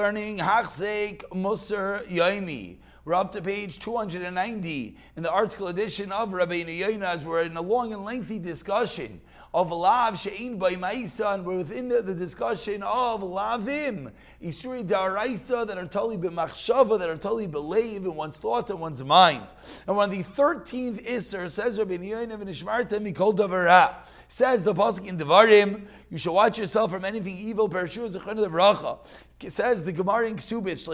learning Hachzek Musar Yaimi. We're up to page 290 in the ArtScroll edition of Rabbi Yoina as we're in a long and lengthy discussion of lav she'in by ma'isa, and we're within the, the, discussion of lavim, isuri daraisa that are totally b'machshava, that are totally believe in one's thoughts and one's mind. And when the 13th Isser says Rabbi Yoina v'nishmarta mikol davara, says the pasuk in Devarim, you should watch yourself from anything evil, pershur zechon bracha says the Gemara in Ksubis,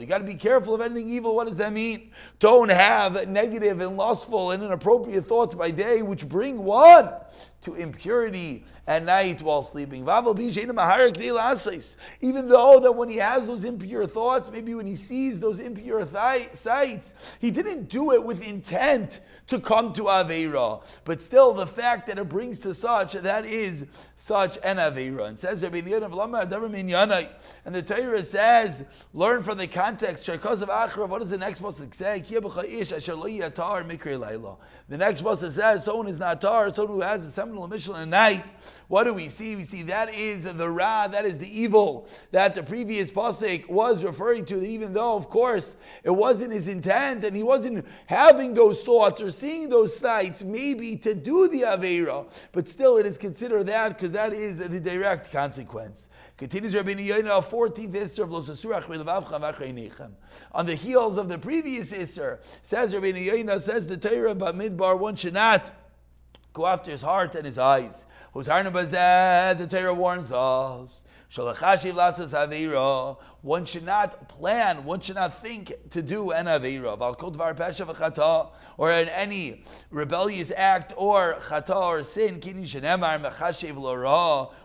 you got to be careful of anything evil. What does that mean? Don't have negative and lustful and inappropriate thoughts by day, which bring one to impurity at night while sleeping. Even though that when he has those impure thoughts, maybe when he sees those impure sights, he didn't do it with intent to come to Aveira. But still, the fact that it brings to such, that is such an Aveira. And says, and the Torah says, learn from the context, what does the next pasuk say? The next pasuk says, someone is not tar, someone who has a seminal emission at night. What do we see? We see that is the ra, that is the evil that the previous pasuk was referring to, even though, of course, it wasn't his intent and he wasn't having those thoughts or seeing those sights, maybe to do the Avera, but still it is considered that because that is the direct consequence. Continues Rabbi Yonah, 14th Isser of Losasurach On the heels of the previous Isser, says Rabbi Yonah, says the Torah about Midbar, one should not go after his heart and his eyes. Who's the Torah warns us. One should not plan, one should not think to do an Avera. Or in any rebellious act or chata or sin,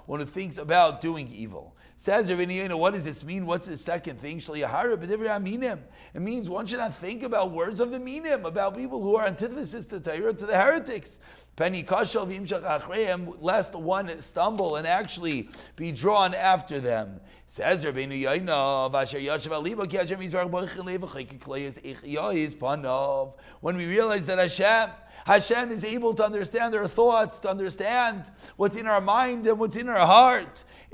one who thinks about doing evil. Says Rabbi what does this mean? What's the second thing? It means one should not think about words of the minim, about people who are antithesis to Torah, to the heretics. Lest one stumble and actually be drawn after them. Says Rabbeinu. When we realize that Hashem Hashem is able to understand our thoughts, to understand what's in our mind and what's in our heart.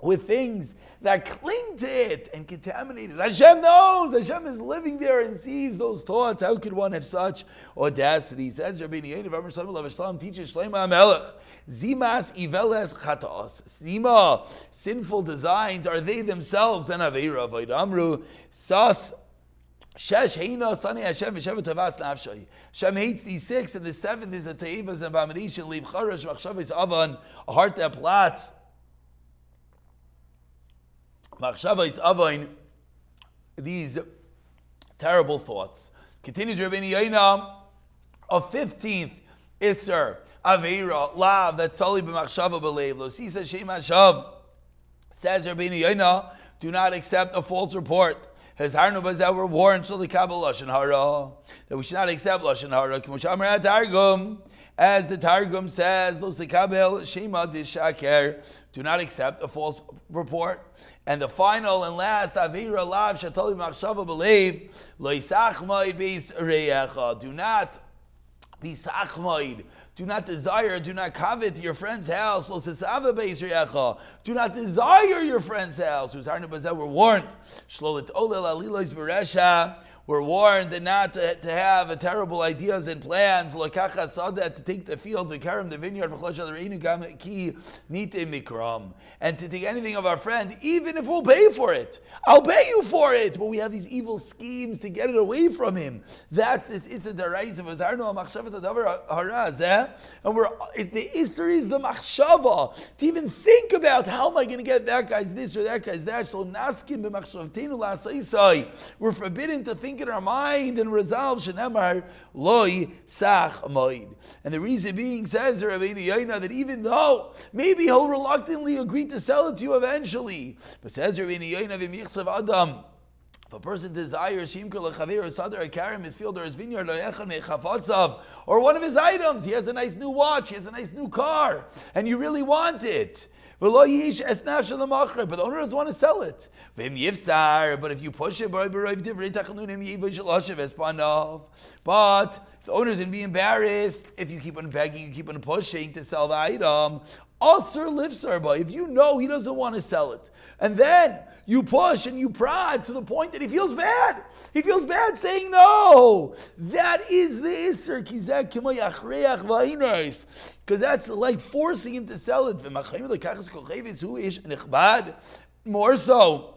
with things that cling to it and contaminate it. Hashem knows. Hashem is living there and sees those thoughts. How could one have such audacity? Says Rabbi Yehuda Amr Shalom teaches Shlomo HaMelech, Zimas iveles chatos. Zima, sinful designs, are they themselves an aveira? Amru, sas Shesh Heina Sani Hashem. Hashem hates these six, and the seventh is a Teivas and Bamadish Leave Charash Machshavas Avan, a heart that plots. Machshavas Avan, these terrible thoughts. Continues Rabbeinu Yaina, a fifteenth Isser Aveira Lav that's totally b'machshava b'leiv lo sisa shem hashav. Says Rabbeinu Yaina, do not accept a false report. Has harnu bazeh were warned the lashon hara that we should not accept lashon hara. K'moshamar targum, as the targum says, lo sekabel shema dishaker. Do not accept a false report. And the final and last avira lav shatoli machshava believe lo yisachmaid beis reyecha. Do not be sachmaid do not desire, do not covet your friend's house. Do not desire your friend's house. We're warned were warned not to, to have terrible ideas and plans, to take the field, to carry the vineyard, and to take anything of our friend, even if we'll pay for it. I'll pay you for it, but we have these evil schemes to get it away from him. That's this Issa Darais of Azarno Haraz, eh? And we're the Issa is the Machshava to even think about how am I going to get that guy's this or that guy's that. So Naskim We're forbidden to think think in our mind and resolve shenemar loy sach moid. And the reason being says Rabbeinu Yoina that even though maybe he'll reluctantly agree to sell it to you eventually, but says Rabbeinu Yoina v'michsav adam. If a person desires Shimkul Chaver or Sadar or Karim, his field or his vineyard, or one of his items, he has a nice new watch, he has a nice new car, and you really want it But the owner doesn't want to sell it. But if you push it, but the owner's going to be embarrassed, if you keep on begging, you keep on pushing to sell the item, Asr livsarba, if you know he doesn't want to sell it, and then you push and you prod to the point that he feels bad. He feels bad saying no. That is the Isser, because that's like forcing him to sell it. More so,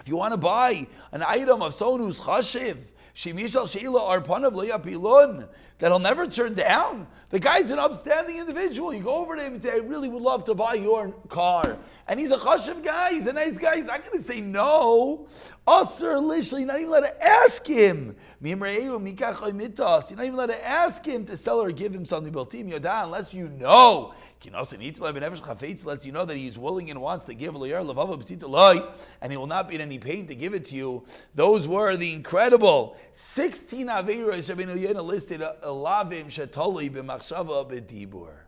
if you want to buy an item of someone who's chashiv, Le'apilun, that'll never turn down. The guy's an upstanding individual. You go over to him and say, I really would love to buy your car. And he's a chashiv guy, he's a nice guy, he's not going to say no. Asr lishli, you're not even allowed to ask him. You're not even allowed to ask him to sell or give him something, unless you know you know that he's willing and wants to give and he will not be in any pain to give it to you. Those were the incredible 16 Aveiros Rabbeinu listed, Lavim Shetoli B'machshava B'dibur.